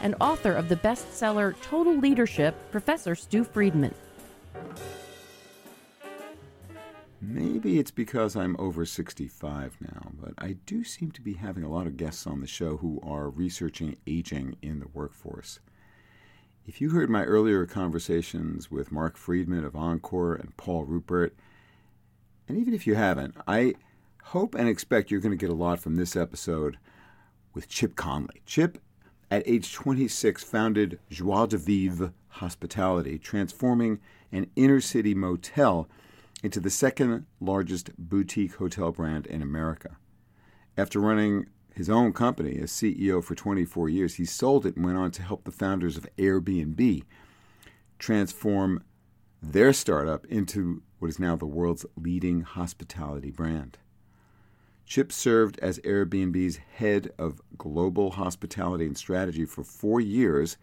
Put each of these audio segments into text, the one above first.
and author of the bestseller Total Leadership, Professor Stew Friedman. Maybe it's because I'm over 65 now, but I do seem to be having a lot of guests on the show who are researching aging in the workforce. If you heard my earlier conversations with Marc Freedman of Encore and Paul Rupert, and even if you haven't, I hope and expect you're going to get a lot from this episode with Chip Conley. Chip at age 26, founded Joie de Vivre Hospitality, transforming an inner city motel into the second largest boutique hotel brand in America. After running his own company as CEO for 24 years, he sold it and went on to help the founders of Airbnb transform their startup into what is now the world's leading hospitality brand. Chip served as Airbnb's head of global hospitality and strategy for four years,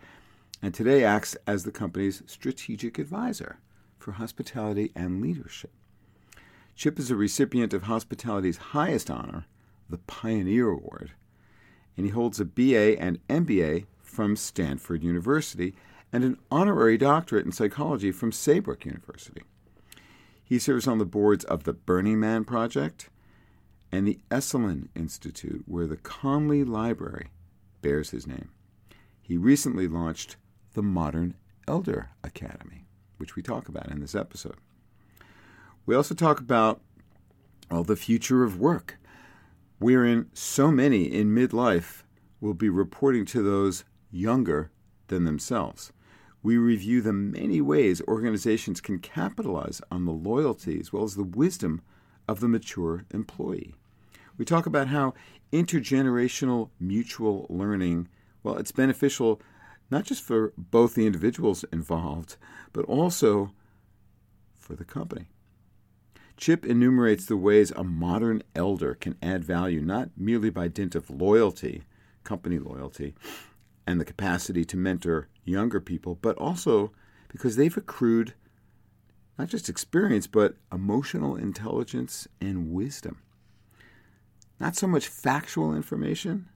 and today acts as the company's strategic advisor for hospitality and leadership. Chip is a recipient of hospitality's highest honor, the Pioneer Award, and he holds a BA and MBA from Stanford University and an honorary doctorate in psychology from Saybrook University. He serves on the boards of the Burning Man Project and the Esalen Institute, where the Conley Library bears his name. He recently launched the Modern Elder Academy, which we talk about in this episode. We also talk about well, the future of work, wherein so many in midlife will be reporting to those younger than themselves. We review the many ways organizations can capitalize on the loyalty as well as the wisdom of the mature employee. We talk about how intergenerational mutual learning, well, it's beneficial not just for both the individuals involved, but also for the company. Chip enumerates the ways a modern elder can add value not merely by dint of loyalty, company loyalty, and the capacity to mentor younger people, but also because they've accrued not just experience, but emotional intelligence and wisdom. Not so much factual information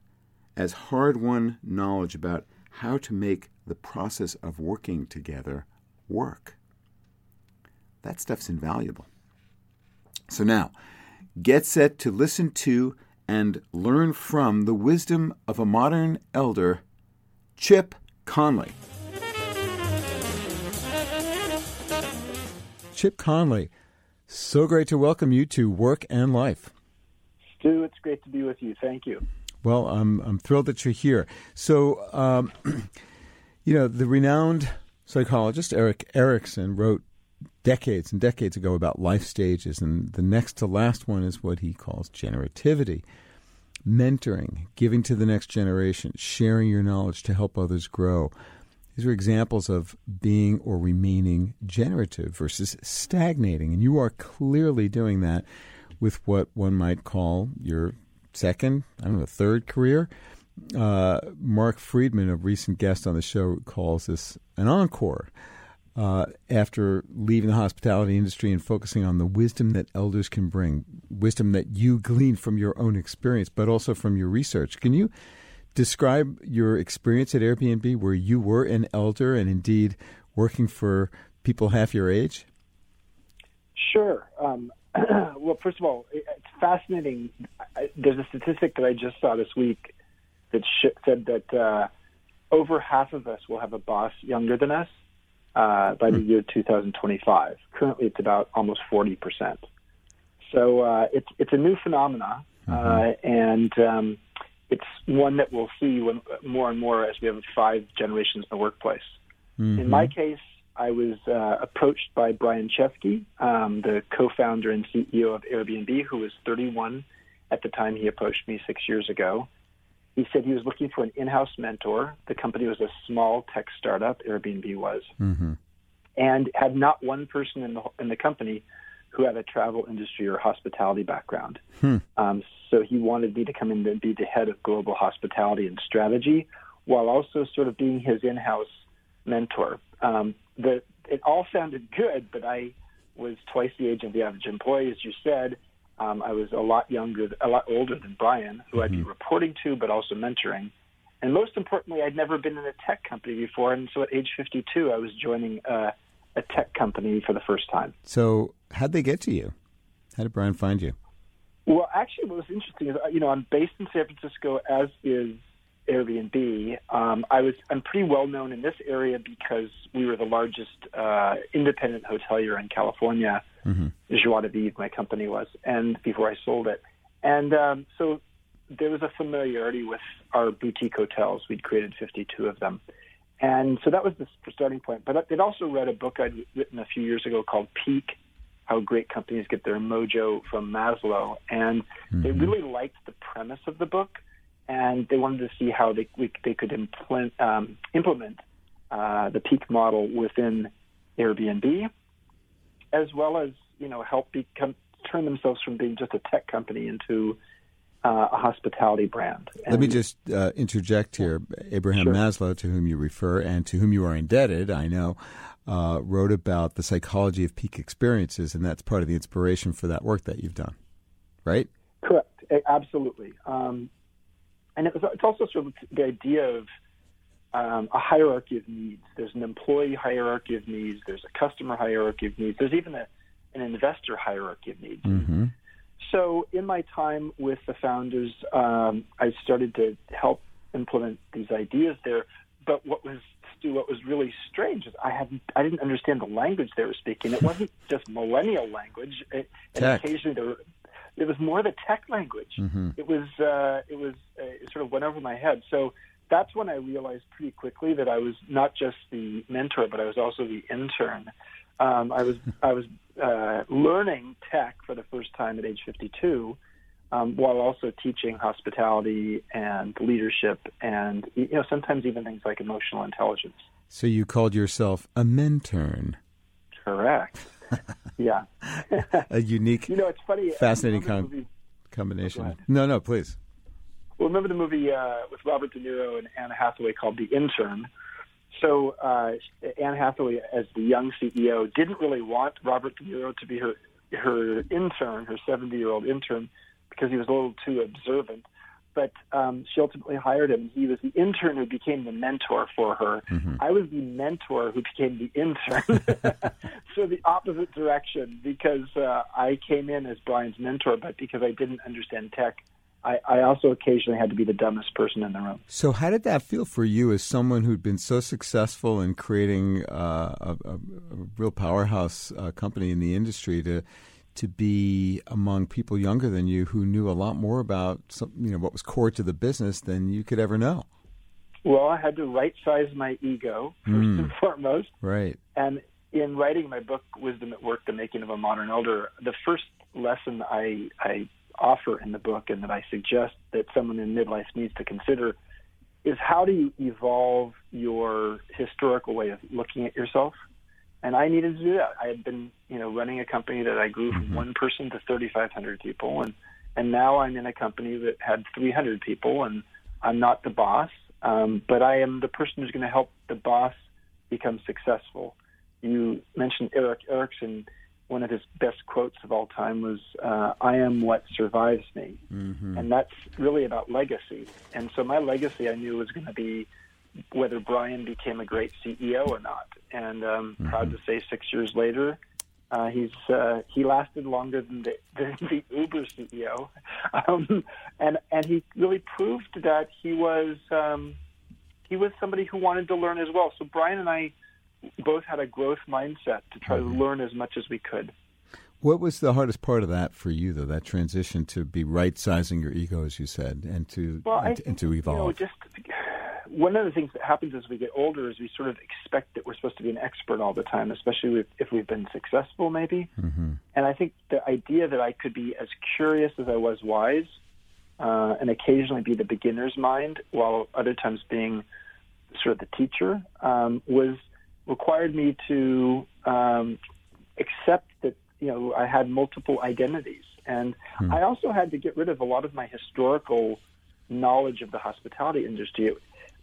as hard won knowledge about how to make the process of working together work. That stuff's invaluable. So now, get set to listen to and learn from the wisdom of a modern elder, Chip Conley. Chip Conley, so great to welcome you to Work and Life. Stew, it's great to be with you. Thank you. Well, I'm I'm thrilled that you're here. So, um, you know, the renowned psychologist Erik Erikson wrote decades and decades ago about life stages, and the next to last one is what he calls generativity. Mentoring, giving to the next generation, sharing your knowledge to help others grow. These are examples of being or remaining generative versus stagnating. And you are clearly doing that with what one might call your second, I don't know, third career. Uh, Marc Freedman, a recent guest on the show, calls this an encore. Uh, after leaving the hospitality industry and focusing on the wisdom that elders can bring, wisdom that you glean from your own experience, but also from your research. Can you describe your experience at Airbnb where you were an elder and indeed working for people half your age? Sure. Um, well, first of all, it's fascinating. There's a statistic that I just saw this week that said that uh, over half of us will have a boss younger than us uh, by the hmm. year 2025. Currently, it's about almost 40 percent. So uh, it's it's a new phenomena, mm-hmm. and um, it's one that we'll see when, more and more as we have five generations in the workplace. Mm-hmm. In my case, I was uh, approached by Brian Chesky, um, the co-founder and CEO of Airbnb, who was 31 at the time he approached me six years ago. he said he was looking for an in-house mentor. The company was a small tech startup, Airbnb was, Mm-hmm. and had not one person in the in the company who had a travel industry or hospitality background. Hmm. Um, so he wanted me to come in and be the head of global hospitality and strategy, while also sort of being his in-house mentor. Um, the it all sounded good, but I was twice the age of the average employee, as you said. Um, I was a lot younger, a lot older than Brian, who I'd be reporting to, but also mentoring. And most importantly, I'd never been in a tech company before, and so at age 52, I was joining uh, a tech company for the first time. So, how'd they get to you? How did Brian find you? Well, actually, what was interesting is, uh, you know, I'm based in San Francisco, as is Airbnb. Um, I was I'm pretty well known in this area because we were the largest uh, independent hotelier in California. Mm-hmm. Joie de Vivre, my company was, and before I sold it, and um, so there was a familiarity with our boutique hotels. We'd created 52 of them, and so that was the starting point. But they'd also read a book I'd written a few years ago called Peak how great companies get their mojo from Maslow, and they really liked the premise of the book, and they wanted to see how they we, they could implement um, implement uh, the peak model within Airbnb, as well as you know help become turn themselves from being just a tech company into uh, a hospitality brand. Let me just uh, interject here. Abraham Sure. Maslow, to whom you refer and to whom you are indebted, I know, uh, wrote about the psychology of peak experiences, and that's part of the inspiration for that work that you've done, right? Correct. Absolutely. Um, and it was, it's also sort of the idea of um, a hierarchy of needs. There's an employee hierarchy of needs. There's a customer hierarchy of needs. There's even a, an investor hierarchy of needs. Mm-hmm. So, in my time with the founders, um, I started to help implement these ideas there. But what was Stew, what was really strange is I hadn't, I didn't understand the language they were speaking. It wasn't just millennial language. It, and occasionally there, were, there was more the tech language. Mm-hmm. It was, uh, it was, uh, it sort of went over my head. So that's when I realized pretty quickly that I was not just the mentor, but I was also the intern. Um, I was I was uh, learning tech for the first time at age 52, um, while also teaching hospitality and leadership, and you know sometimes even things like emotional intelligence. So you called yourself a mentern, Correct. Yeah. a unique You know, it's funny. Fascinating the con- movie- combination. Go. No, no, please. Well, remember the movie uh, with Robert De Niro and Anne Hathaway called The Intern? So uh, Anne Hathaway, as the young CEO, didn't really want Robert De Niro to be her her intern, her 70 year old intern, because he was a little too observant. But um, she ultimately hired him. He was the intern who became the mentor for her. I was the mentor who became the intern. so the opposite direction, because uh, I came in as Brian's mentor, but because I didn't understand tech, I, I also occasionally had to be the dumbest person in the room. So, how did that feel for you as someone who'd been so successful in creating uh, a, a, a real powerhouse uh, company in the industry to to be among people younger than you who knew a lot more about some, you know what was core to the business than you could ever know? Well, I had to right size my ego first hmm. and foremost. Right. And in writing my book, Wisdom at Work: The Making of a Modern Elder, the first lesson I, I offer in the book and that I suggest that someone in midlife needs to consider is how do you evolve your historical way of looking at yourself? And I needed to do that. I had been, you know, running a company that I grew from one person to 3,500 people, and and now I'm in a company that had 300 people, and I'm not the boss, um, but I am the person who's going to help the boss become successful. You mentioned Erik Erikson. One of his best quotes of all time was, uh, "I am what survives me," and that's really about legacy. And so my legacy, I knew, was going to be whether Brian became a great CEO or not. And um, proud to say, six years later, uh, he's uh, he lasted longer than the, than the Uber CEO, um, and and he really proved that he was um, he was somebody who wanted to learn as well. So Brian and I both had a growth mindset to try to learn as much as we could. What was the hardest part of that for you, though? That transition to be right sizing your ego, as you said, and to Well, and, think, and to evolve. You know, just one of the things that happens as we get older is we sort of expect that we're supposed to be an expert all the time, especially if, if we've been successful, maybe. mm-hmm. And I think the idea that I could be as curious as I was wise uh, and occasionally be the beginner's mind, while other times being sort of the teacher, um, was required me to um, accept that you know I had multiple identities, and hmm. I also had to get rid of a lot of my historical knowledge of the hospitality industry.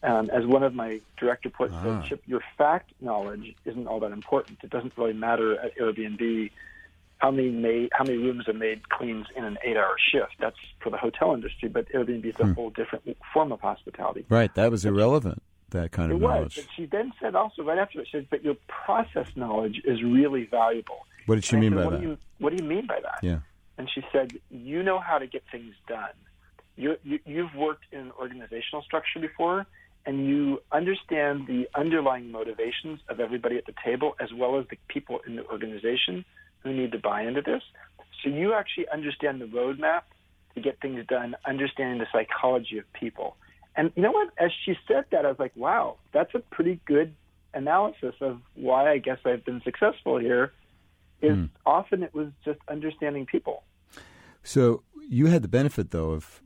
Um, as one of my director reports uh-huh. said, Chip, your fact knowledge isn't all that important. It doesn't really matter at Airbnb how many made, how many rooms a maid cleans in an eight-hour shift. That's for the hotel industry, but Airbnb is a hmm. whole different form of hospitality. Right, that was irrelevant. That kind of it knowledge. Was. But she then said also right after it, she said, "But your process knowledge is really valuable." What did she and mean said, by what that? Do you, what do you mean by that? Yeah. And she said, "You know how to get things done. you you, you've worked in an organizational structure before." And you understand the underlying motivations of everybody at the table as well as the people in the organization who need to buy into this. So you actually understand the roadmap to get things done, understanding the psychology of people. And you know what? As she said that, I was like, wow, that's a pretty good analysis of why I guess I've been successful here. Is mm. often it was just understanding people. So you had the benefit, though, of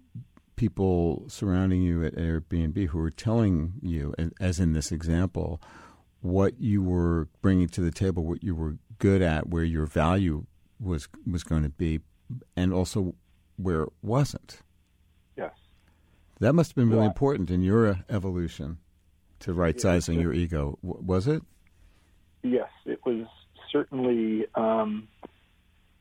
people surrounding you at Airbnb who were telling you, as in this example, what you were bringing to the table, what you were good at, where your value was was going to be, and also where it wasn't. Yes, that must have been really important in your evolution to right sizing your ego. was it? Yes, it was certainly. Um,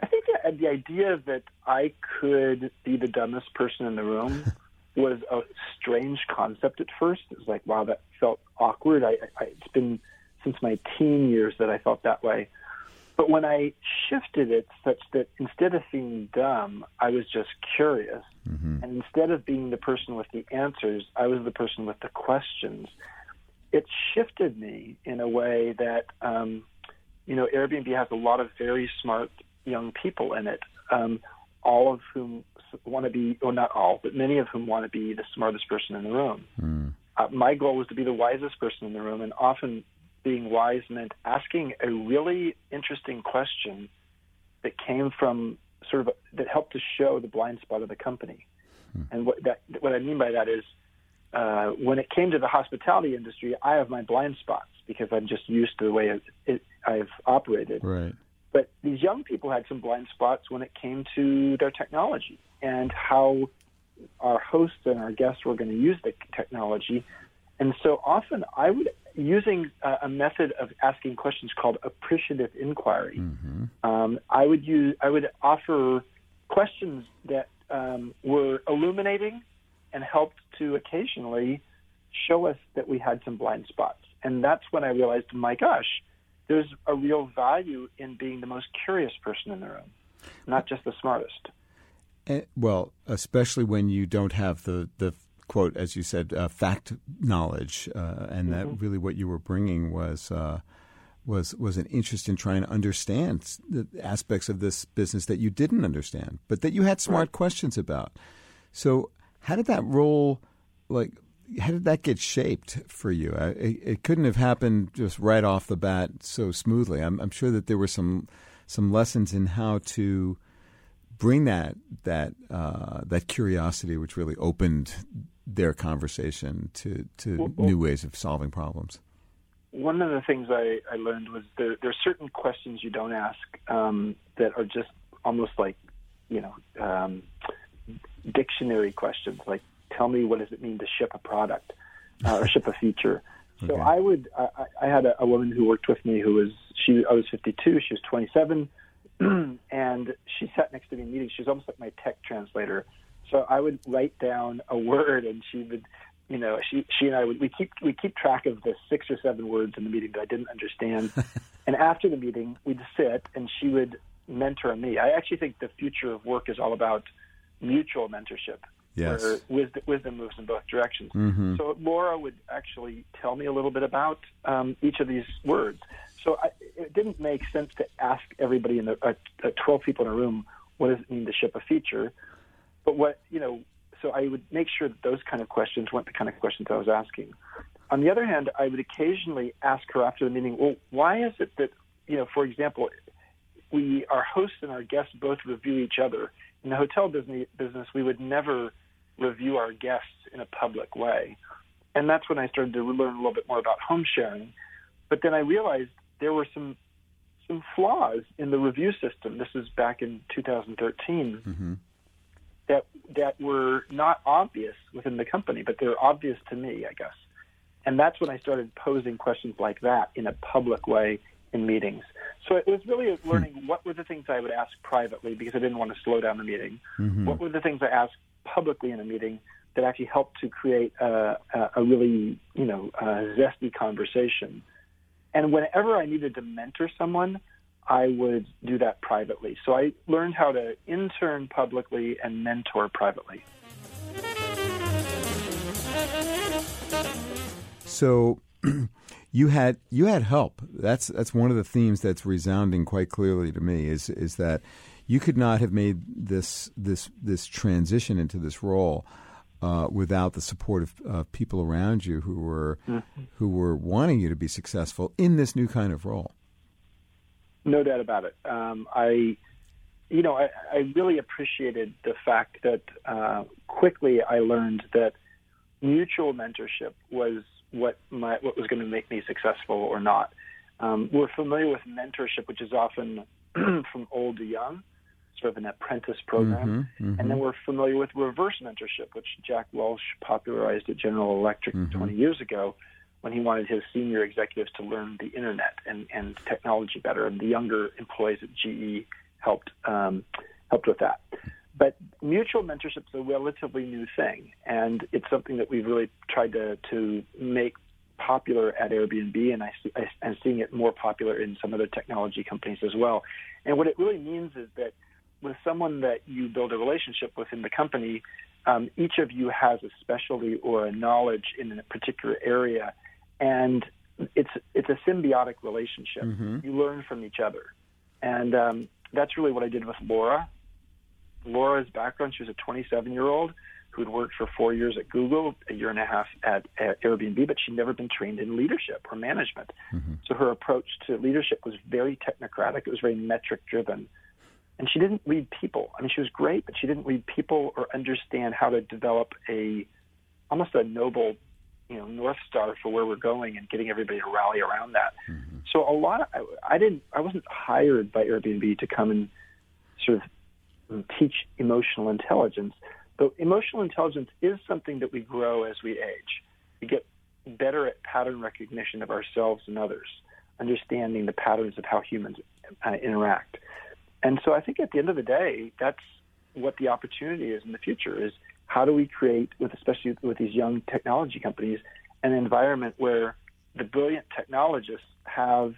I think the, the idea that I could be the dumbest person in the room was a strange concept at first. It was like, wow, that felt awkward. I, I, it's been since my teen years that I felt that way. But when I shifted it such that instead of being dumb, I was just curious. Mm-hmm. And instead of being the person with the answers, I was the person with the questions. It shifted me in a way that, um, you know, Airbnb has a lot of very smart young people in it, um, all of whom want to be, or not all, but many of whom want to be the smartest person in the room. Mm. Uh, my goal was to be the wisest person in the room, and often being wise meant asking a really interesting question that came from sort of that helped to show the blind spot of the company. Hmm. And what that what I mean by that is uh, when it came to the hospitality industry, I have my blind spots because I'm just used to the way it, it, I've operated. Right. But these young people had some blind spots when it came to their technology and how our hosts and our guests were going to use the technology. And so often I would using a, method of asking questions called appreciative inquiry. Mm-hmm. Um, I would use I would offer questions that um, were illuminating and helped to occasionally show us that we had some blind spots. And that's when I realized, my gosh, there's a real value in being the most curious person in the room, not just the smartest. And, eh, well, especially when you don't have the, the quote, as you said, uh, fact knowledge, uh, and mm-hmm. that really what you were bringing was uh, was was an interest in trying to understand the aspects of this business that you didn't understand, but that you had smart right. questions about. So, how did that role, like, how did that get shaped for you? It, it, couldn't have happened just right off the bat so smoothly. I'm, I'm sure that there were some some lessons in how to bring that that uh, that curiosity, which really opened their conversation to, to well, new ways of solving problems? One of the things I, I learned was there, there are certain questions you don't ask um, that are just almost like, you know, um, dictionary questions. Like, tell me what does it mean to ship a product uh, or ship a feature. So okay. I would. I, I had a, a woman who worked with me who was she. I was 52. She was 27, and she sat next to me in meetings. She was almost like my tech translator. So I would write down a word, and she would, you know, she she and I would we keep we keep track of the six or seven words in the meeting that I didn't understand. and after the meeting, we'd sit, and she would mentor me. I actually think the future of work is all about mutual mentorship. Yes. Where wisdom, wisdom moves in both directions. Mm-hmm. So Laura would actually tell me a little bit about um, each of these words. So I, it didn't make sense to ask everybody in the uh, uh, 12 people in a room what does it mean to ship a feature but what, you know, so I would make sure that those kind of questions weren't the kind of questions I was asking. On the other hand, I would occasionally ask her after the meeting, well, why is it that, you know, for example, we, our hosts and our guests both review each other. In the hotel business, business we would never review our guests in a public way. And that's when I started to learn a little bit more about home sharing. But then I realized there were some some flaws in the review system. This is back in 2013 Mm-hmm. that that were not obvious within the company, but they're obvious to me, I guess. And that's when I started posing questions like that in a public way in meetings. So it was really learning what were the things I would ask privately because I didn't want to slow down the meeting. Mm-hmm. What were the things I asked publicly in a meeting that actually helped to create a, a, really, you know, zesty conversation. And whenever I needed to mentor someone, I would do that privately. So I learned how to intern publicly and mentor privately. So you had you had help. That's that's one of the themes that's resounding quite clearly to me is is that you could not have made this this this transition into this role uh, without the support of uh, people around you who were who were wanting you to be successful in this new kind of role. No doubt about it. Um, I, you know, I, I really appreciated the fact that uh, quickly I learned that mutual mentorship was what my what was going to make me successful or not. Um, we're familiar with mentorship, which is often from old to young, sort of an apprentice program, Mhm, and then we're familiar with reverse mentorship, which Jack Welch popularized at General Electric Mhm. 20 years ago when he wanted his senior executives to learn the internet and, and technology better, and the younger employees at GE helped um, helped with that. But mutual mentorship is a relatively new thing, and it's something that we've really tried to to make popular at Airbnb, and I, see, I, I'm seeing it more popular in some other technology companies as well. And what it really means is that with someone that you build a relationship with in the company, um, each of you has a specialty or a knowledge in a particular area, and it's it's a symbiotic relationship. Mhm. You learn from each other, and um, that's really what I did with Laura. Laura's background, she was a 27 year old who had worked for four years at Google, a year and a half at, at Airbnb, but she'd never been trained in leadership or management. So her approach to leadership was very technocratic. It was very metric driven. And she didn't read people. I mean, she was great, but she didn't read people or understand how to develop a almost a noble, you know, north star for where we're going and getting everybody to rally around that. So a lot of I, I didn't I wasn't hired by Airbnb to come and sort of teach emotional intelligence. But emotional intelligence is something that we grow as we age. We get better at pattern recognition of ourselves and others, understanding the patterns of how humans uh, interact. And so I think at the end of the day, that's what the opportunity is in the future is how do we create with especially with these young technology companies an environment where the brilliant technologists have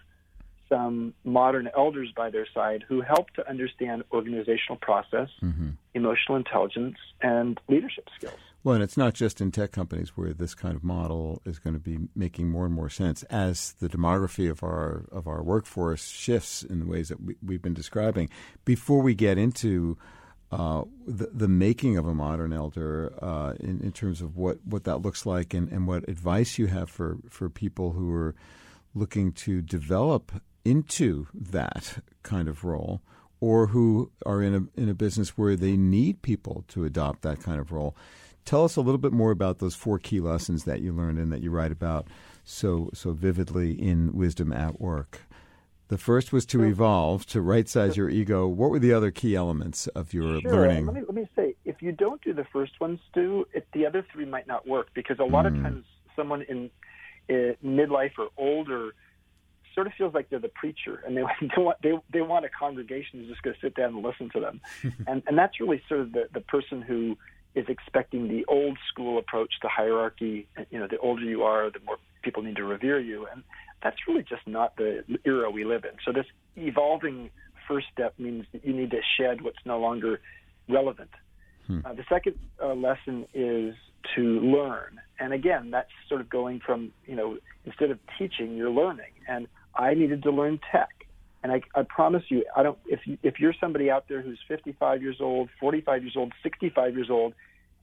some modern elders by their side who help to understand organizational process, mm-hmm. emotional intelligence, and leadership skills. Well, and it's not just in tech companies where this kind of model is going to be making more and more sense as the demography of our of our workforce shifts in the ways that we, we've been describing. Before we get into uh, the, the making of a modern elder uh, in, in terms of what, what that looks like and, and what advice you have for, for people who are looking to develop into that kind of role or who are in a, in a business where they need people to adopt that kind of role. Tell us a little bit more about those four key lessons that you learned and that you write about so so vividly in Wisdom at Work. The first was to evolve, to right size your ego. What were the other key elements of your Sure. learning? Let me, let me say, if you don't do the first one, Stew, it, the other three might not work because a lot of times someone in uh, midlife or older sort of feels like they're the preacher and they, they want they, they want a congregation who's just going to sit down and listen to them, and and that's really sort of the the person who is expecting the old school approach to hierarchy. You know, the older you are, the more people need to revere you, and that's really just not the era we live in. So this evolving first step means that you need to shed what's no longer relevant. Uh, the second uh, lesson is to learn, and again, that's sort of going from you know instead of teaching, you're learning. And I needed to learn tech, and I, I promise you, I don't. If you, if you're somebody out there who's 55 years old, 45 years old, 65 years old,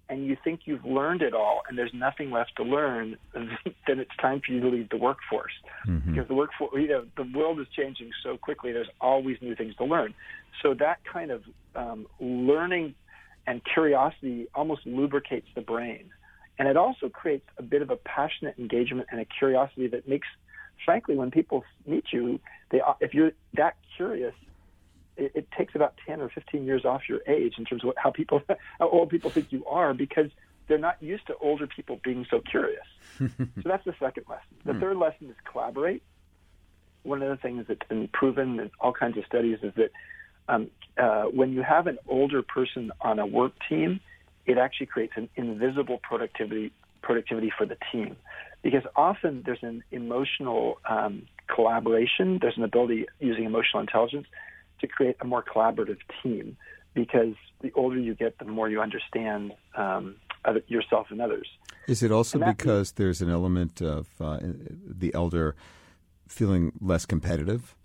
and you think you've learned it all, and there's nothing left to learn, then it's time for you to leave the workforce because the workforce, you know, the world is changing so quickly. There's always new things to learn. So that kind of um, learning and curiosity almost lubricates the brain. And it also creates a bit of a passionate engagement and a curiosity that makes, frankly, when people meet you, they if you're that curious, it, it takes about 10 or 15 years off your age in terms of what, how people, how old people think you are because they're not used to older people being so curious. so that's the second lesson. The mm. third lesson is collaborate. One of the things that's been proven in all kinds of studies is that um, uh, when you have an older person on a work team, it actually creates an invisible productivity productivity for the team because often there's an emotional um, collaboration. There's an ability using emotional intelligence to create a more collaborative team because the older you get, the more you understand um, yourself and others. Is it also because there's an element of uh, the elder feeling less competitive?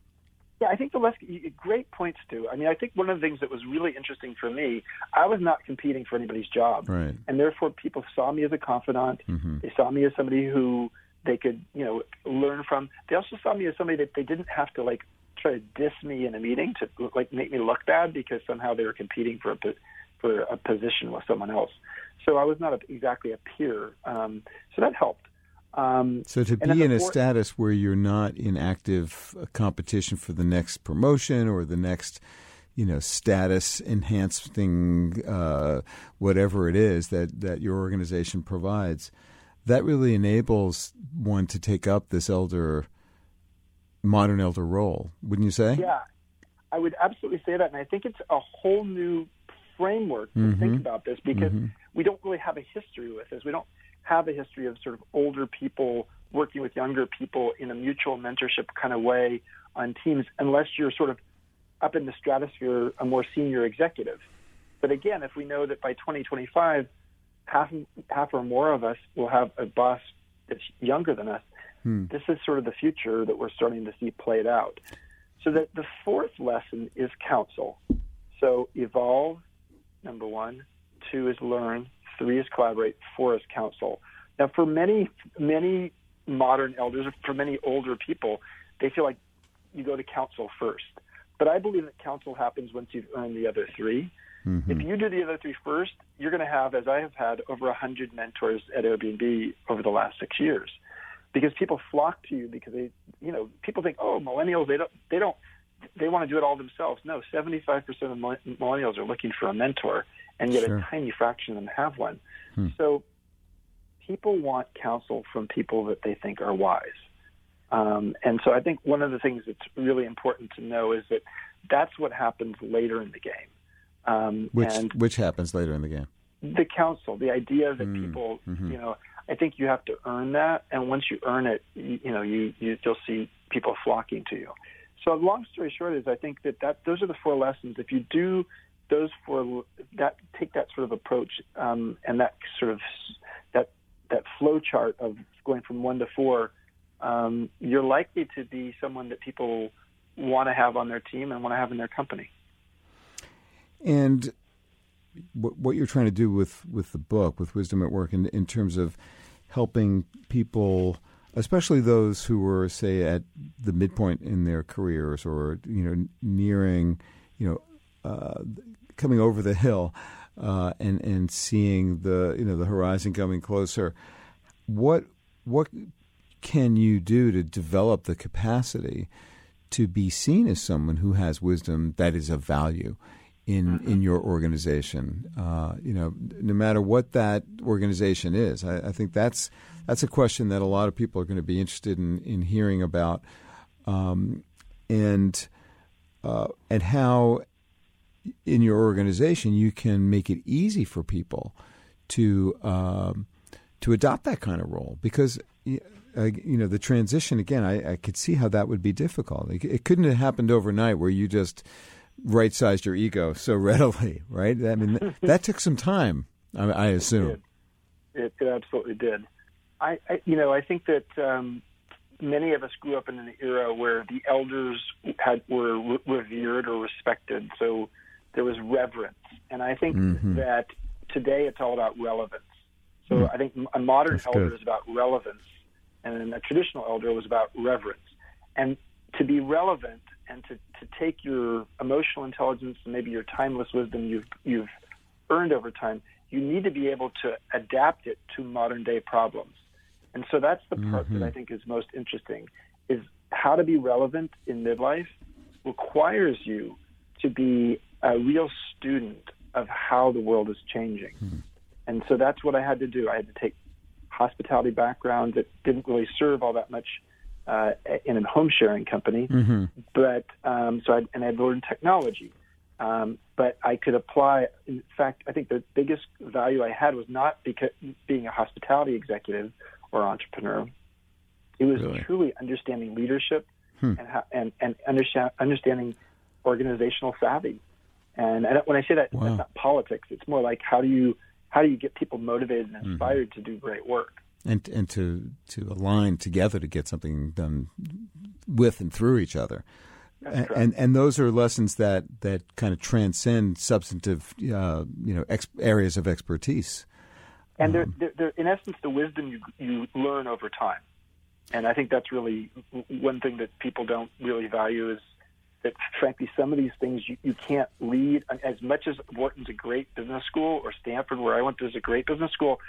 Yeah, I think the less great points too. I mean, I think one of the things that was really interesting for me, I was not competing for anybody's job, right. and therefore people saw me as a confidant. Mm-hmm. They saw me as somebody who they could, you know, learn from. They also saw me as somebody that they didn't have to like try to diss me in a meeting to like make me look bad because somehow they were competing for a for a position with someone else. So I was not a, exactly a peer. Um, so that helped. Um, so to be in a status where you're not in active uh, competition for the next promotion or the next, you know, status enhancing uh, whatever it is that that your organization provides, that really enables one to take up this elder, modern elder role, wouldn't you say? Yeah, I would absolutely say that, and I think it's a whole new framework to mm-hmm. think about this because mm-hmm. we don't really have a history with this. We don't have a history of sort of older people working with younger people in a mutual mentorship kind of way on teams, unless you're sort of up in the stratosphere, a more senior executive. But again, if we know that by 2025, half half or more of us will have a boss that's younger than us, hmm. this is sort of the future that we're starting to see played out. So that the fourth lesson is counsel. So evolve, number one. Two is learn. Three is collaborate. Four is counsel. Now, for many, many modern elders, for many older people, they feel like you go to counsel first. But I believe that counsel happens once you've earned the other 3 mm-hmm. If you do the other three first, you're going to have, as I have had, over 100 mentors at Airbnb over the last six years. Because people flock to you because they, you know, people think, oh, millennials, they don't, they don't, they want to do it all themselves. No, 75% of millennials are looking for a mentor and yet sure. a tiny fraction of them have one. Hmm. So people want counsel from people that they think are wise. Um, and so I think one of the things that's really important to know is that that's what happens later in the game. Um, which which happens later in the game? The counsel, the idea that mm, people, mm-hmm. you know, I think you have to earn that, and once you earn it, you, you know, you, you you'll see people flocking to you. So long story short is I think that, that those are the four lessons. If you do those four that take that sort of approach um, and that sort of that that flow chart of going from one to four, um, you're likely to be someone that people want to have on their team and want to have in their company. And what you're trying to do with, with the book, with Wisdom at Work, in, in terms of helping people, especially those who were, say, at the midpoint in their careers or you know nearing, you know, uh, coming over the hill uh, and and seeing the you know the horizon coming closer. What what can you do to develop the capacity to be seen as someone who has wisdom that is of value in mm-hmm. in your organization? Uh, you know, no matter what that organization is, I, I, think that's that's a question that a lot of people are going to be interested in in hearing about, um, and uh, and how in your organization, you can make it easy for people to um, to adopt that kind of role because uh, you know the transition again. I, I, could see how that would be difficult. It, it couldn't have happened overnight where you just right sized your ego so readily, right? I mean, that took some time. I, I assume it, it, absolutely did. I, I, you know I think that um, many of us grew up in an era where the elders had were re- revered or respected. So there was reverence. And I think mm-hmm. that today it's all about relevance. So mm. I think a modern That's elder good. is about relevance, and a traditional elder was about reverence. And to be relevant and to, to take your emotional intelligence and maybe your timeless wisdom you've you've earned over time, you need to be able to adapt it to modern day problems. And so that's the part Mm-hmm. that I think is most interesting is how to be relevant in midlife requires you to be a real student of how the world is changing. Hmm. And so that's what I had to do. I had to take hospitality background that didn't really serve all that much uh, in a home sharing company, Mm-hmm. but um, so I, and I learned technology. Um, but I could apply. In fact, I think the biggest value I had was not because being a hospitality executive or entrepreneur. It was Really? truly understanding leadership Hmm. and how, and and understand, understanding organizational savvy. And, and when I say that, Wow. that's not politics. It's more like how do you how do you get people motivated and Mm-hmm. inspired to do great work. and and to to align together to get something done with and through each other. And, and and those are lessons that that kind of transcend substantive, uh, you know, ex- areas of expertise. and they're, Um, they're, they're in essence the wisdom you you learn over time and i think that's really one thing that people don't really value is that frankly some of these things you, you can't read as much as wharton's a great business school or stanford where i went to is a great business school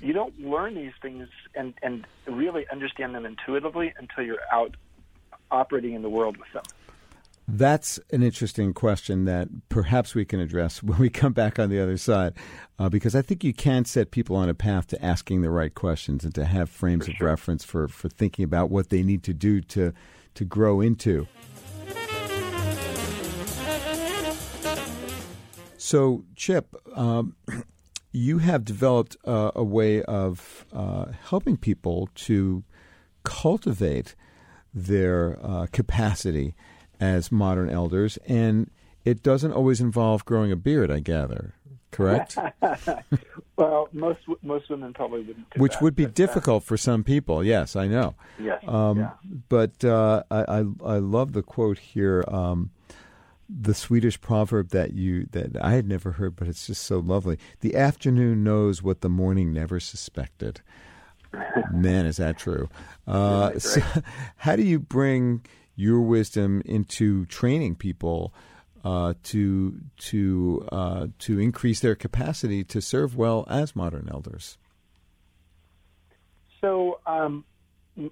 you don't learn these things and and really understand them intuitively until you're out operating in the world with them. That's an interesting question that perhaps we can address when we come back on the other side, uh, because I think you can set people on a path to asking the right questions and to have frames of reference for, for thinking about what they need to do to to grow into. So, Chip, um, you have developed uh, a way of uh, helping people to cultivate their uh, capacity as modern elders, and it doesn't always involve growing a beard, I gather. Correct? well most most women probably wouldn't Which that, would be uh, difficult for some people. Yes, I know. yes Um, yeah. But uh, I, I I love the quote here, um, the Swedish proverb that you that I had never heard, but it's just so lovely. The afternoon knows what the morning never suspected. Man, is that true? Uh, so how do you bring your wisdom into training people uh, to to uh, to increase their capacity to serve well as modern elders? So, um,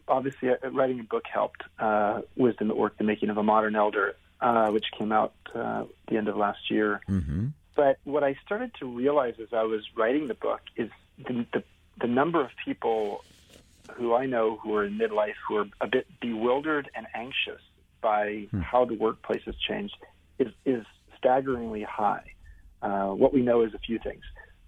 obviously, uh, writing a book helped. Uh, Wisdom at Work: The Making of a Modern Elder, uh, which came out uh, at the end of last year. Mm-hmm. But what I started to realize as I was writing the book is the, the, the number of people who I know who are in midlife who are a bit bewildered and anxious by how the workplace has changed is, is staggeringly high. Uh, what we know is a few things.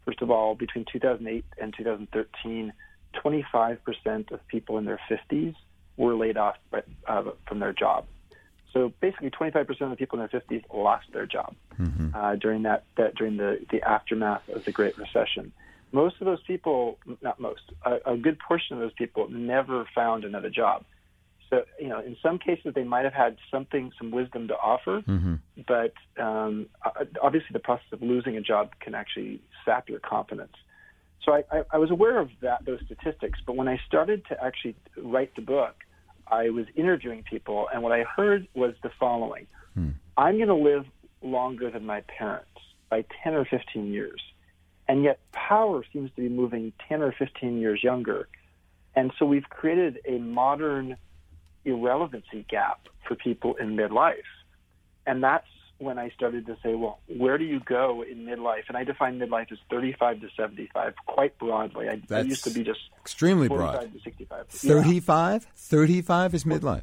First of all, between 2008 and 2013, 25% of people in their 50s were laid off by, uh, from their job. So basically, 25% of the people in their 50s lost their job uh, during that, that during the, the aftermath of the Great Recession. Most of those people, not most, a, a good portion of those people never found another job. So, you know, in some cases, they might have had something, some wisdom to offer, but um, obviously, the process of losing a job can actually sap your confidence. So, I, I, I was aware of that, those statistics, but when I started to actually write the book, I was interviewing people, and what I heard was the following: hmm. I'm going to live longer than my parents by 10 or 15 years, and yet power seems to be moving 10 or 15 years younger, and so we've created a modern irrelevancy gap for people in midlife. And that's when I started to say, well, where do you go in midlife? And I define midlife as 35 to 75 quite broadly. I, I used to be just Extremely 45 broad. to 65. Yeah. 35? 35 is midlife,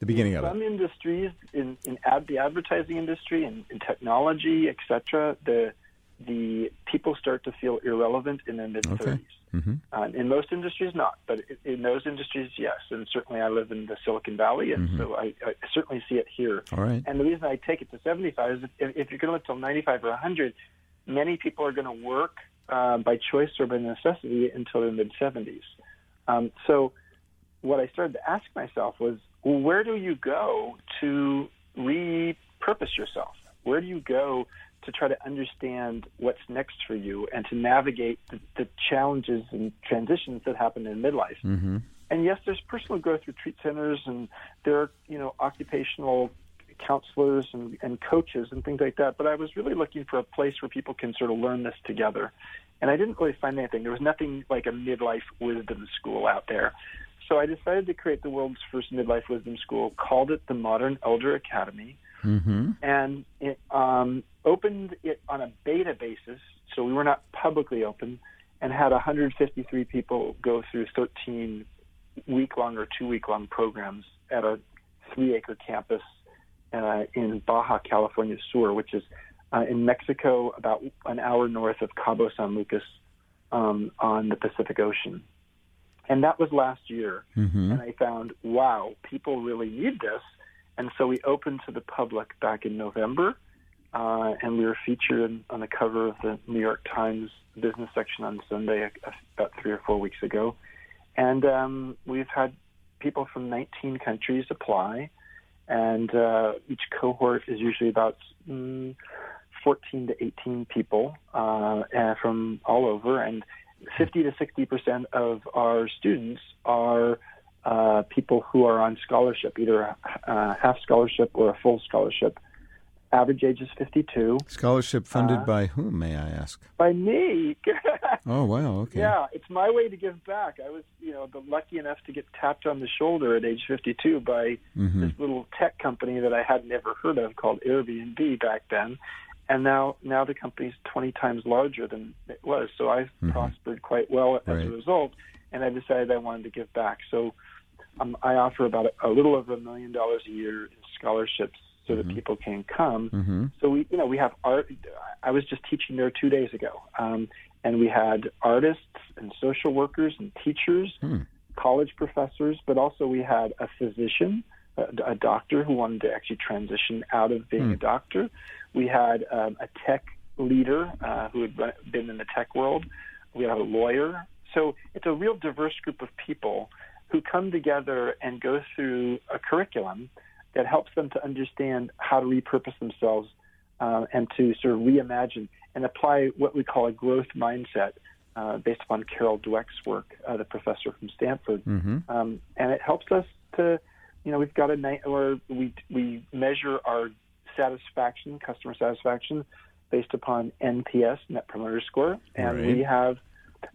the beginning of Some it. Some industries, in, in ad, the advertising industry and in, technology, etc., the the people start to feel irrelevant in their mid 30s. Okay. Mm-hmm. Uh, in most industries, not, but in, those industries, yes. And certainly, I live in the Silicon Valley, and so I, I certainly see it here. Mm-hmm. All right. And the reason I take it to 75 is if, if you're going to live till 95 or 100, many people are going to work uh, by choice or by necessity until their mid 70s. Um, so, what I started to ask myself was, well, where do you go to repurpose yourself? Where do you go to try to understand what's next for you and to navigate the, the challenges and transitions that happen in midlife? Mm-hmm. And yes, there's personal growth retreat centers, and there are you know occupational counselors and, and coaches and things like that. But I was really looking for a place where people can sort of learn this together. And I didn't really find anything. There was nothing like a midlife wisdom school out there. So I decided to create the world's first midlife wisdom school, called it the Modern Elder Academy, Mm-hmm. and it um, opened it on a beta basis. So we were not publicly open, and had 153 people go through 13 week long or two week long programs at a three acre campus uh, in Baja California Sur, which is uh, in Mexico, about an hour north of Cabo San Lucas um, on the Pacific Ocean. And that was last year. Mm-hmm. And I found, wow, people really need this. And so we opened to the public back in November. Uh, and we were featured on the cover of the New York Times business section on Sunday about three or four weeks ago. And um, we've had people from 19 countries apply, and uh, each cohort is usually about mm, 14 to 18 people uh, from all over, and 50 to 60 percent of our students are uh, people who are on scholarship, either a, a half scholarship or a full scholarship. Average age is 52. Scholarship funded Uh, by whom, may I ask? By me. Oh, wow. Okay. Yeah, it's my way to give back. I was, you know, lucky enough to get tapped on the shoulder at age 52 by Mhm. this little tech company that I had never heard of called Airbnb back then, and now now the company's 20 times larger than it was. So I've Mhm. prospered quite well as Right. a result, and I decided I wanted to give back. So um, I offer about a, a little over a million dollars a year in scholarships so that people can come. Mm-hmm. So we, you know, we have art. I was just teaching there two days ago, um, and we had artists and social workers and teachers, Hmm. college professors, but also we had a physician, a, a doctor who wanted to actually transition out of being Hmm. a doctor. We had um, a tech leader uh, who had been in the tech world. We had a lawyer. So it's a real diverse group of people who come together and go through a curriculum that helps them to understand how to repurpose themselves uh, and to sort of reimagine and apply what we call a growth mindset uh, based upon Carol Dweck's work, uh, the professor from Stanford. Mm-hmm. Um, and it helps us to, you know, we've got a night where we we measure our satisfaction, customer satisfaction, based upon NPS, Net Promoter Score, and Right. we have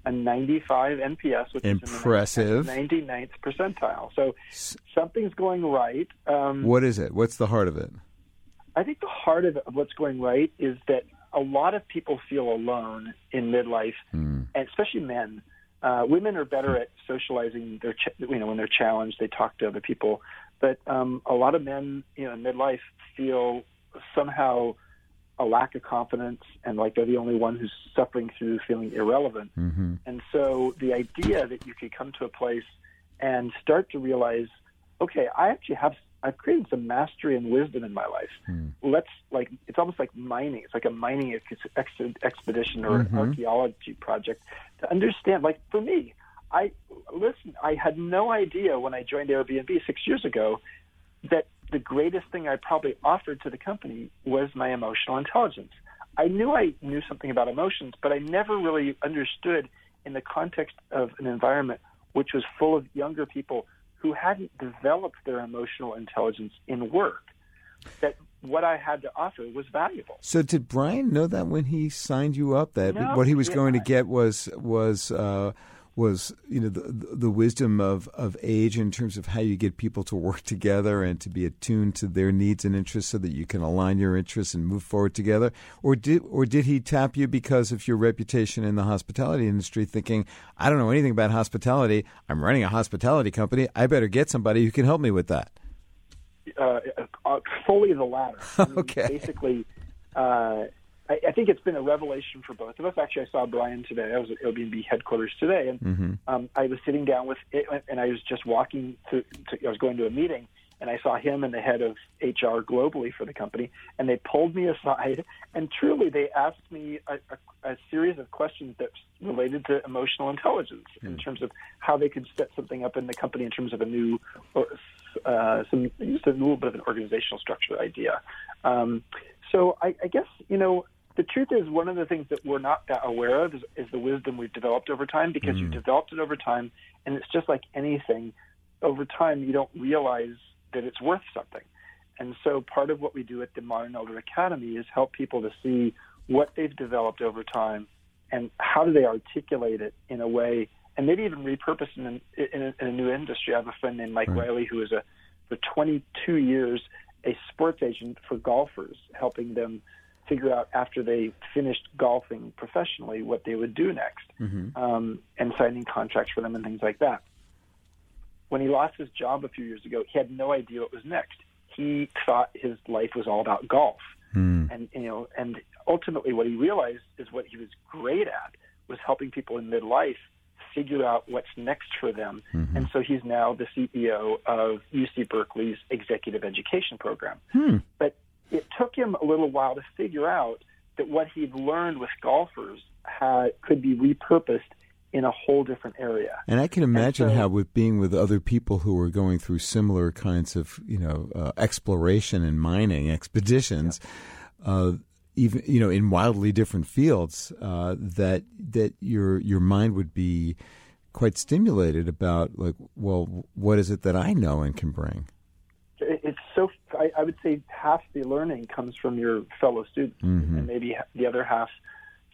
a 95 NPS, which Impressive. is in 99th percentile. So something's going right. Um, What is it? What's the heart of it? I think the heart of, of what's going right is that a lot of people feel alone in midlife, Mm. and especially men. Uh, women are better at socializing. Their, ch- you know, when they're challenged, they talk to other people. But um, a lot of men, you know, in midlife feel somehow a lack of confidence and like they're the only one who's suffering through feeling irrelevant. Mm-hmm. And so the idea that you could come to a place and start to realize, okay, I actually have I've created some mastery and wisdom in my life. Let's like it's almost like mining. It's like a mining ex- ex- expedition or Mhm. an archaeology project to understand. Like for me, I listen. I had no idea when I joined Airbnb six years ago that the greatest thing I probably offered to the company was my emotional intelligence. I knew I knew something about emotions, but I never really understood in the context of an environment which was full of younger people who hadn't developed their emotional intelligence in work that what I had to offer was valuable. So did Brian know that when he signed you up that No, what he was yeah. going to get was was uh, was you know the the wisdom of, of age in terms of how you get people to work together and to be attuned to their needs and interests so that you can align your interests and move forward together or did or did he tap you because of your reputation in the hospitality industry thinking I don't know anything about hospitality I'm running a hospitality company I better get somebody who can help me with that uh, uh, fully the latter. Okay. Basically, uh, I, I think it's been a revelation for both of us. Actually, I saw Brian today. I was at Airbnb headquarters today, and Mm-hmm. um, I was sitting down with it, and I was just walking to, to. I was going to a meeting, and I saw him and the head of HR globally for the company, and they pulled me aside, and truly, they asked me a, a, a series of questions that related to emotional intelligence in terms of how they could set something up in the company in terms of a new, or uh, some just a little bit of an organizational structure idea. Um, so I, I guess you know the truth is one of the things that we're not that aware of is, is the wisdom we've developed over time because you've mm. developed it over time, and it's just like anything. Over time, you don't realize that it's worth something. And so part of what we do at the Modern Elder Academy is help people to see what they've developed over time and how do they articulate it in a way and maybe even repurpose it in, in, a, in a new industry. I have a friend named Mike right. Riley who is a for 22 years a sports agent for golfers, helping them figure out after they finished golfing professionally what they would do next, mm-hmm. um, and signing contracts for them and things like that. When he lost his job a few years ago, he had no idea what was next. He thought his life was all about golf, mm. and you know, and ultimately, what he realized is what he was great at was helping people in midlife figure out what's next for them. Mm-hmm. And so he's now the CEO of UC Berkeley's executive education program. Hmm. But it took him a little while to figure out that what he'd learned with golfers had, could be repurposed in a whole different area. And I can imagine so, how, with being with other people who are going through similar kinds of, you know, uh, exploration and mining expeditions, yeah. uh, even you know in wildly different fields uh, that that your your mind would be quite stimulated about like well what is it that I know and can bring I, I would say half the learning comes from your fellow students mm-hmm. and maybe the other half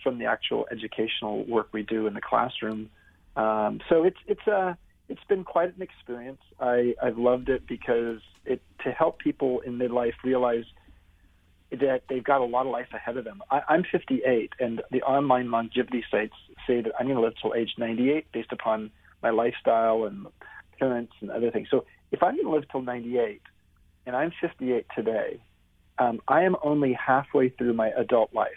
from the actual educational work we do in the classroom um, so it's it's a it's been quite an experience I, I've loved it because it to help people in midlife realize that they've got a lot of life ahead of them. I, I'm 58, and the online longevity sites say that I'm going to live till age 98 based upon my lifestyle and parents and other things. So if I'm going to live till 98, and I'm 58 today, um, I am only halfway through my adult life.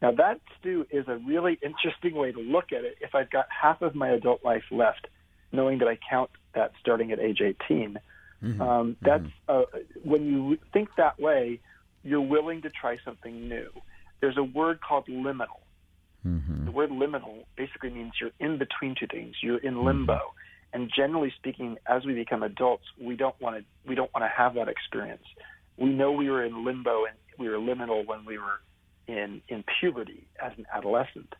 Now that, Stew, is a really interesting way to look at it. If I've got half of my adult life left, knowing that I count that starting at age 18, mm-hmm. Um, that's mm-hmm. uh, when you think that way you're willing to try something new. There's a word called liminal. Mm-hmm. The word liminal basically means you're in between two things. You're in limbo. And generally speaking, as we become adults, we don't want to we don't want to have that experience. We know we were in limbo and we were liminal when we were in in puberty as an adolescent.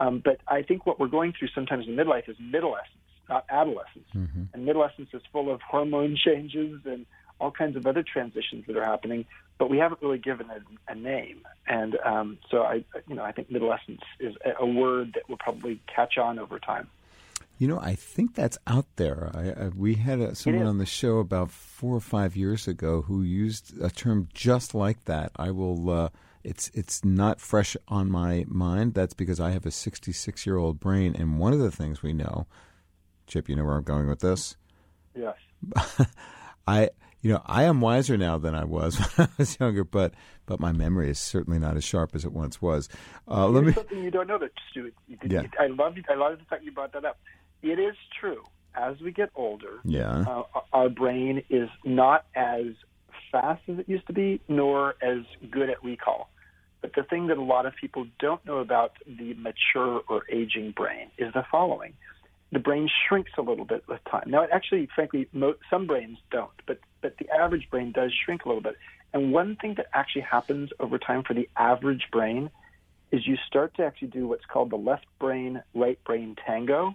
Um, but I think what we're going through sometimes in midlife is middlescence, not adolescence. Mm-hmm. And middlescence is full of hormone changes and all kinds of other transitions that are happening, but we haven't really given it a name. And um, so I, you know, I think middlescence is a word that will probably catch on over time. You know, I think that's out there. I, I, we had a, someone on the show about four or five years ago who used a term just like that. I will. Uh, it's it's not fresh on my mind. That's because I have a 66 year old brain, and one of the things we know, Chip, you know where I'm going with this. Yes. I you know, I am wiser now than I was when I was younger, but but my memory is certainly not as sharp as it once was. Uh, let me something you don't know that Stewart. Yeah. I love I love the fact you brought that up. It is true. As we get older, yeah, uh, our brain is not as fast as it used to be, nor as good at recall. But the thing that a lot of people don't know about the mature or aging brain is the following the brain shrinks a little bit with time. Now, actually, frankly, mo- some brains don't, but but the average brain does shrink a little bit. And one thing that actually happens over time for the average brain is you start to actually do what's called the left brain right brain tango.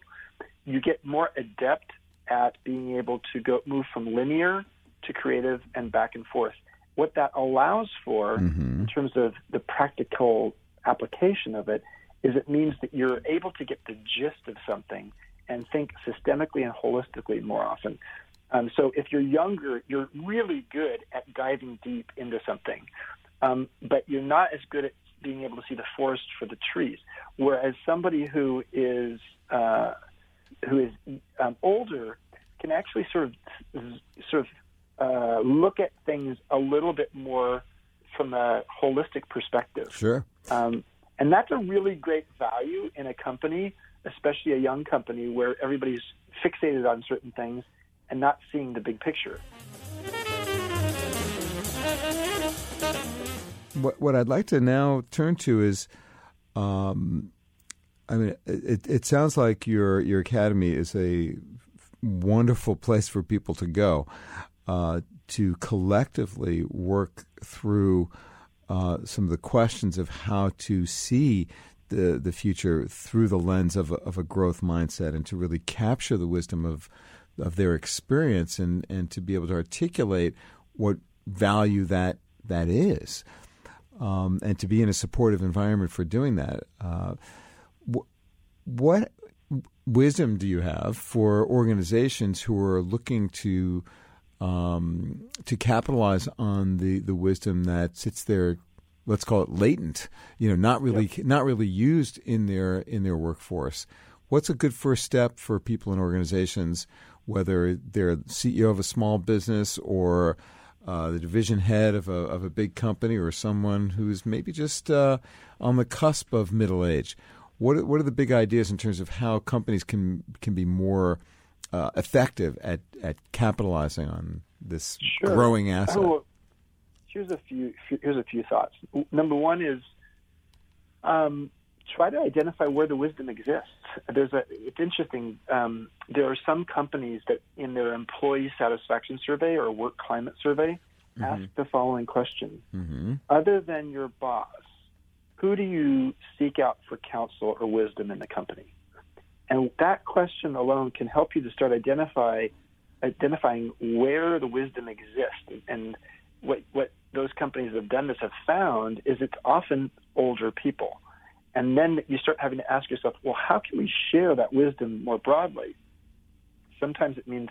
You get more adept at being able to go move from linear to creative and back and forth. What that allows for, mm-hmm. in terms of the practical application of it, is it means that you're able to get the gist of something and think systemically and holistically more often. Um, so if you're younger, you're really good at diving deep into something, um, but you're not as good at being able to see the forest for the trees. Whereas somebody who is uh, who is um, older can actually sort of sort of uh, look at things a little bit more from a holistic perspective. Sure. Um, and that's a really great value in a company especially a young company where everybody's fixated on certain things and not seeing the big picture. What, what I'd like to now turn to is, um, I mean, it, it sounds like your your academy is a wonderful place for people to go uh, to collectively work through uh, some of the questions of how to see the the future through the lens of a, of a growth mindset and to really capture the wisdom of of their experience and and to be able to articulate what value that that is, um, and to be in a supportive environment for doing that. Uh, what wisdom do you have for organizations who are looking to um, to capitalize on the, the wisdom that sits there let's call it latent, you know, not really yep. not really used in their in their workforce. What's a good first step for people and organizations, whether they're CEO of a small business or uh, the division head of a of a big company or someone who's maybe just uh, on the cusp of middle age? What are, what are the big ideas in terms of how companies can can be more uh, effective at, at capitalizing on this sure. growing asset? Oh, here's a few here's a few thoughts. Number one is um, try to identify where the wisdom exists. There's a it's interesting. Um, there are some companies that in their employee satisfaction survey or work climate survey mm-hmm. ask the following question: mm-hmm. Other than your boss, who do you seek out for counsel or wisdom in the company? And that question alone can help you to start identify identifying where the wisdom exists and what what those companies that have done this have found is it's often older people. And then you start having to ask yourself, well, how can we share that wisdom more broadly? Sometimes it means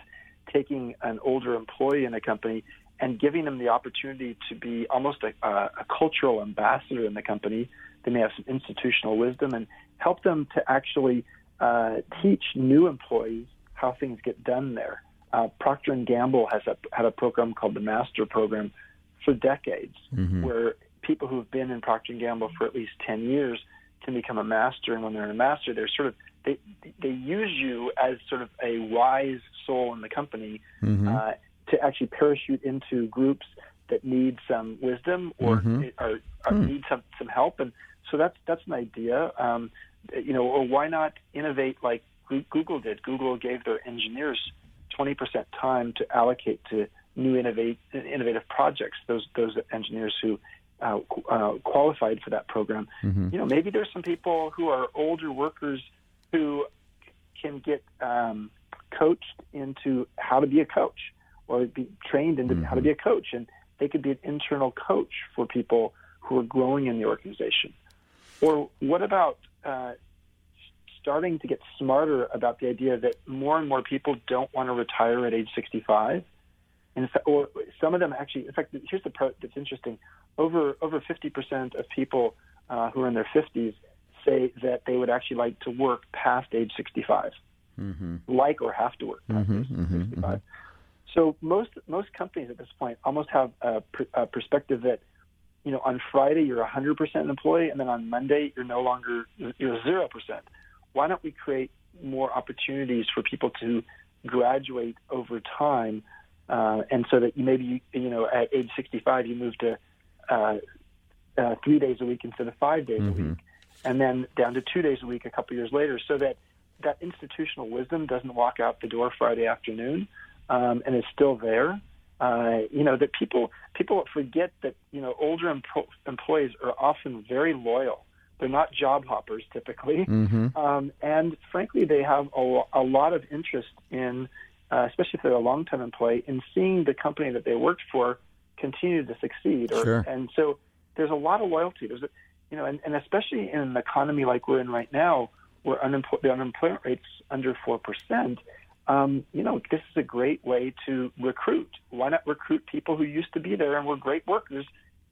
taking an older employee in a company and giving them the opportunity to be almost a, a a cultural ambassador in the company. They may have some institutional wisdom and help them to actually uh, teach new employees how things get done there. Uh, Procter and Gamble has a, had a program called the Master Program, for decades, mm-hmm. where people who've been in Procter and Gamble for at least ten years can become a master, and when they're a master, they're sort of they they use you as sort of a wise soul in the company mm-hmm. uh, to actually parachute into groups that need some wisdom or, mm-hmm. or, or mm. need some some help, and so that's that's an idea. Um, you know, or why not innovate like Google did? Google gave their engineers 20% time to allocate to new innovate, innovative projects. Those those engineers who uh, uh, qualified for that program. Mm-hmm. You know, maybe there's some people who are older workers who can get um, coached into how to be a coach or be trained into mm-hmm. how to be a coach, and they could be an internal coach for people who are growing in the organization. Or what about uh, starting to get smarter about the idea that more and more people don't want to retire at age 65 in fact, or some of them actually. In fact, here's the part that's interesting: over over 50% of people uh, who are in their 50s say that they would actually like to work past age 65, mm-hmm. like or have to work past mm-hmm, age mm-hmm, 65. Mm-hmm. So most most companies at this point almost have a, a perspective that you know on Friday you're 100% employee, and then on Monday you're no longer you're zero percent. Why don't we create more opportunities for people to graduate over time? Uh, and so that you maybe you know at age 65 you move to uh, uh, three days a week instead of five days mm-hmm. a week, and then down to two days a week a couple years later, so that that institutional wisdom doesn't walk out the door Friday afternoon, um, and is still there. Uh, you know that people people forget that you know older empo- employees are often very loyal. They're not job hoppers typically, mm-hmm. um, and frankly, they have a, a lot of interest in uh, especially if they're a long-term employee, in seeing the company that they worked for continue to succeed. Or, sure. And so there's a lot of loyalty. There's, a, you know, and, and especially in an economy like we're in right now, where unempl- the unemployment rate's under four percent. Um, you know, this is a great way to recruit. Why not recruit people who used to be there and were great workers,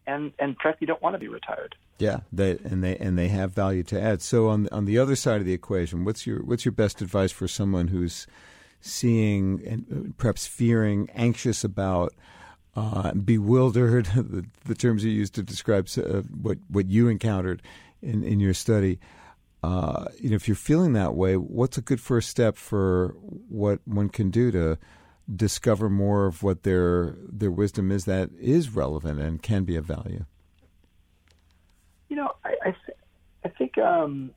and and frankly don't want to be retired? Yeah, they, and they and they have value to add. So on on the other side of the equation, what's your what's your best advice for someone who's seeing and uh, perhaps fearing, anxious about, uh, bewildered, the, the, terms you used to describe uh, what, what you encountered in, in your study. Uh, you know, if you're feeling that way, what's a good first step for what one can do to discover more of what their their wisdom is that is relevant and can be of value? You know, I I, th- I think um,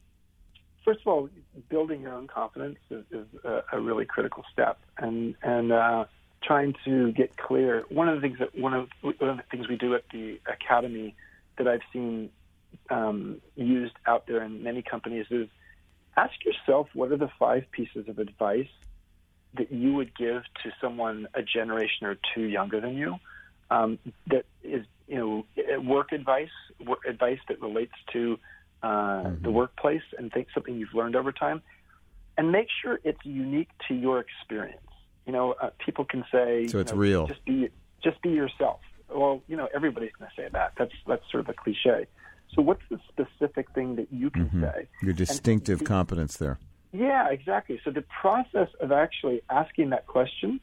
first of all, building your own confidence is, is a, a, really critical step, and and uh, trying to get clear. One of the things that one of one of the things we do at the academy that I've seen um, used out there in many companies is ask yourself what are the five pieces of advice that you would give to someone a generation or two younger than you. um, that is you know work advice, work advice that relates to uh, mm-hmm. the workplace and think something you've learned over time, and make sure it's unique to your experience. You know, uh, people can say, so it's you know, real. Just be just be yourself. Well, you know, everybody's going to say that. That's that's sort of a cliche. So, what's the specific thing that you can mm-hmm. say? Your distinctive and, competence there. Yeah, exactly. So, the process of actually asking that question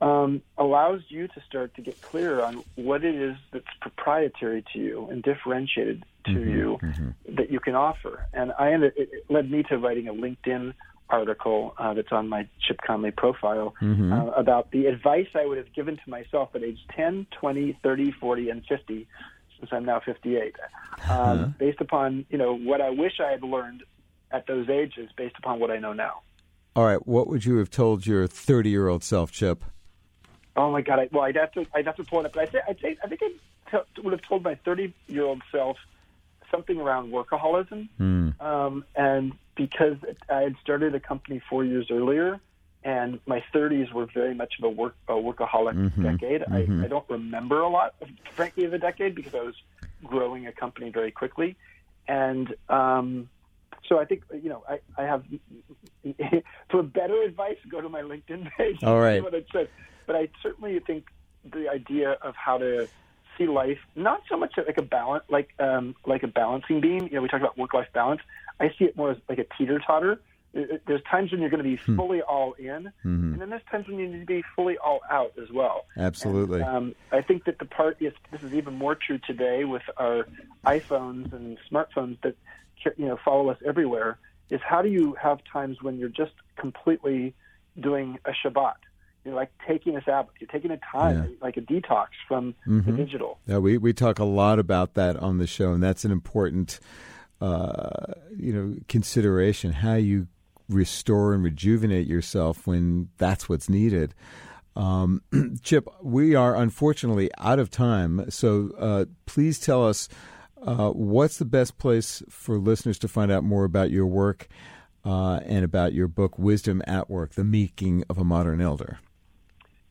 um, allows you to start to get clear on what it is that's proprietary to you and differentiated to mm-hmm, you mm-hmm. that you can offer. And I ended, it led me to writing a LinkedIn article uh, that's on my Chip Conley profile mm-hmm. uh, about the advice I would have given to myself at age 10, 20, 30, 40, and 50, since I'm now 58, um, uh-huh. based upon you know what I wish I had learned at those ages, based upon what I know now. All right, what would you have told your 30 year old self, Chip? Oh my God! I, well, I'd have to I'd have to pull it up, but I'd say I'd say I think I t- would have told my 30 year old self something around workaholism, mm. um, and because I had started a company four years earlier, and my 30s were very much of a work a workaholic mm-hmm. decade. Mm-hmm. I, I don't remember a lot, of, frankly, of the decade because I was growing a company very quickly, and um, so I think you know I, I have for better advice, go to my LinkedIn page. All right. What it says. But I certainly think the idea of how to see life not so much like a balance, like um, like a balancing beam. You know, we talk about work life balance. I see it more as like a teeter totter. There's times when you're going to be hmm. fully all in, mm-hmm. and then there's times when you need to be fully all out as well. Absolutely. And, um, I think that the part is this is even more true today with our iPhones and smartphones that you know follow us everywhere. Is how do you have times when you're just completely doing a Shabbat? you're like taking a Sabbath. You're taking a time, yeah. like a detox from mm-hmm. the digital. Yeah, we we talk a lot about that on the show, and that's an important, uh, you know, consideration. How you restore and rejuvenate yourself when that's what's needed. Um, Chip, we are unfortunately out of time, so uh, please tell us uh, what's the best place for listeners to find out more about your work uh, and about your book, Wisdom at Work: The Making of a Modern Elder.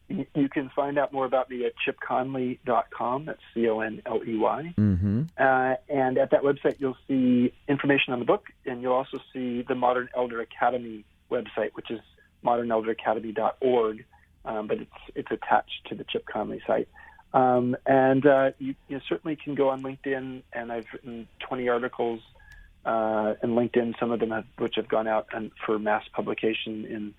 You can find out more about me at chipconley.com. That's C O N L E Y. Mm-hmm. Uh, and at that website, you'll see information on the book, and you'll also see the Modern Elder Academy website, which is modernelderacademy.org. Um, but it's it's attached to the Chip Conley site. Um, and uh, you, you, certainly can go on LinkedIn, and I've written 20 articles uh, in LinkedIn, some of them have, which have gone out and for mass publication in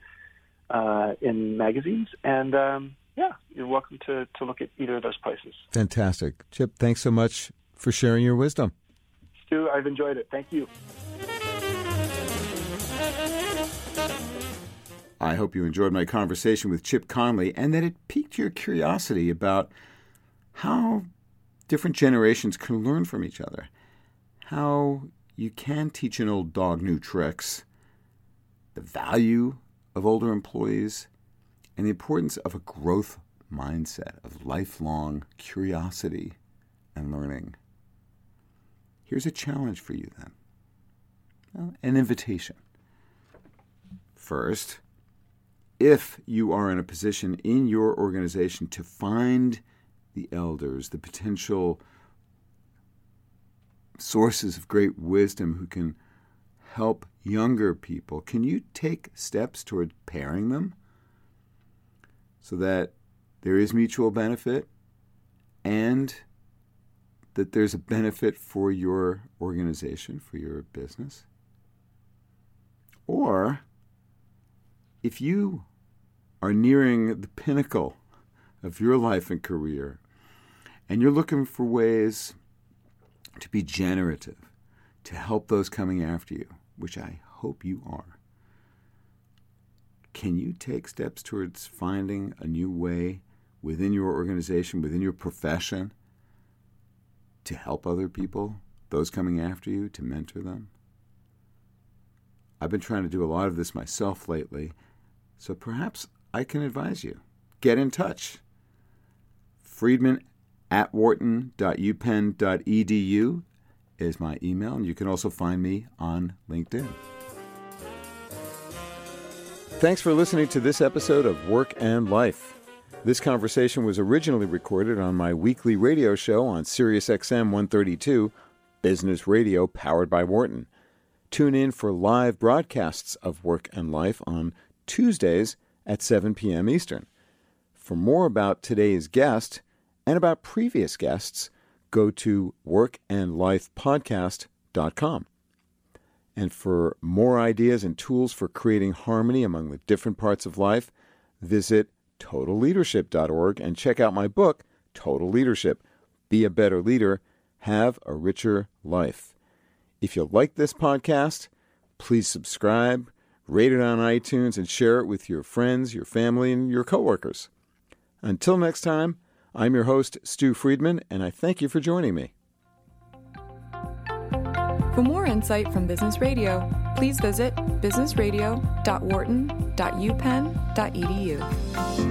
uh, in magazines. And um, yeah, you're welcome to, to look at either of those places. Fantastic. Chip, thanks so much for sharing your wisdom. Stew, I've enjoyed it. Thank you. I hope you enjoyed my conversation with Chip Conley and that it piqued your curiosity about how different generations can learn from each other, how you can teach an old dog new tricks, the value of older employees and the importance of a growth mindset of lifelong curiosity and learning. Here's a challenge for you then well, an invitation. First, if you are in a position in your organization to find the elders, the potential sources of great wisdom who can help younger people, can you take steps toward pairing them so that there is mutual benefit and that there's a benefit for your organization, for your business? Or if you are nearing the pinnacle of your life and career and you're looking for ways to be generative, to help those coming after you, which I hope you are, can you take steps towards finding a new way within your organization, within your profession, to help other people, those coming after you, to mentor them? I've been trying to do a lot of this myself lately, so perhaps I can advise you. Get in touch. Friedman at wharton.upenn.edu is my email, and you can also find me on LinkedIn. Thanks for listening to this episode of Work and Life. This conversation was originally recorded on my weekly radio show on SiriusXM 132, Business Radio powered by Wharton. Tune in for live broadcasts of Work and Life on Tuesdays at 7 p.m. Eastern. For more about today's guest and about previous guests, go to workandlifepodcast.com. And for more ideas and tools for creating harmony among the different parts of life, visit totalleadership.org and check out my book, Total Leadership Be a Better Leader, Have a Richer Life. If you like this podcast, please subscribe, rate it on iTunes, and share it with your friends, your family, and your coworkers. Until next time, I'm your host, Stew Friedman, and I thank you for joining me. For more insight from Business Radio, please visit businessradio.wharton.upenn.edu.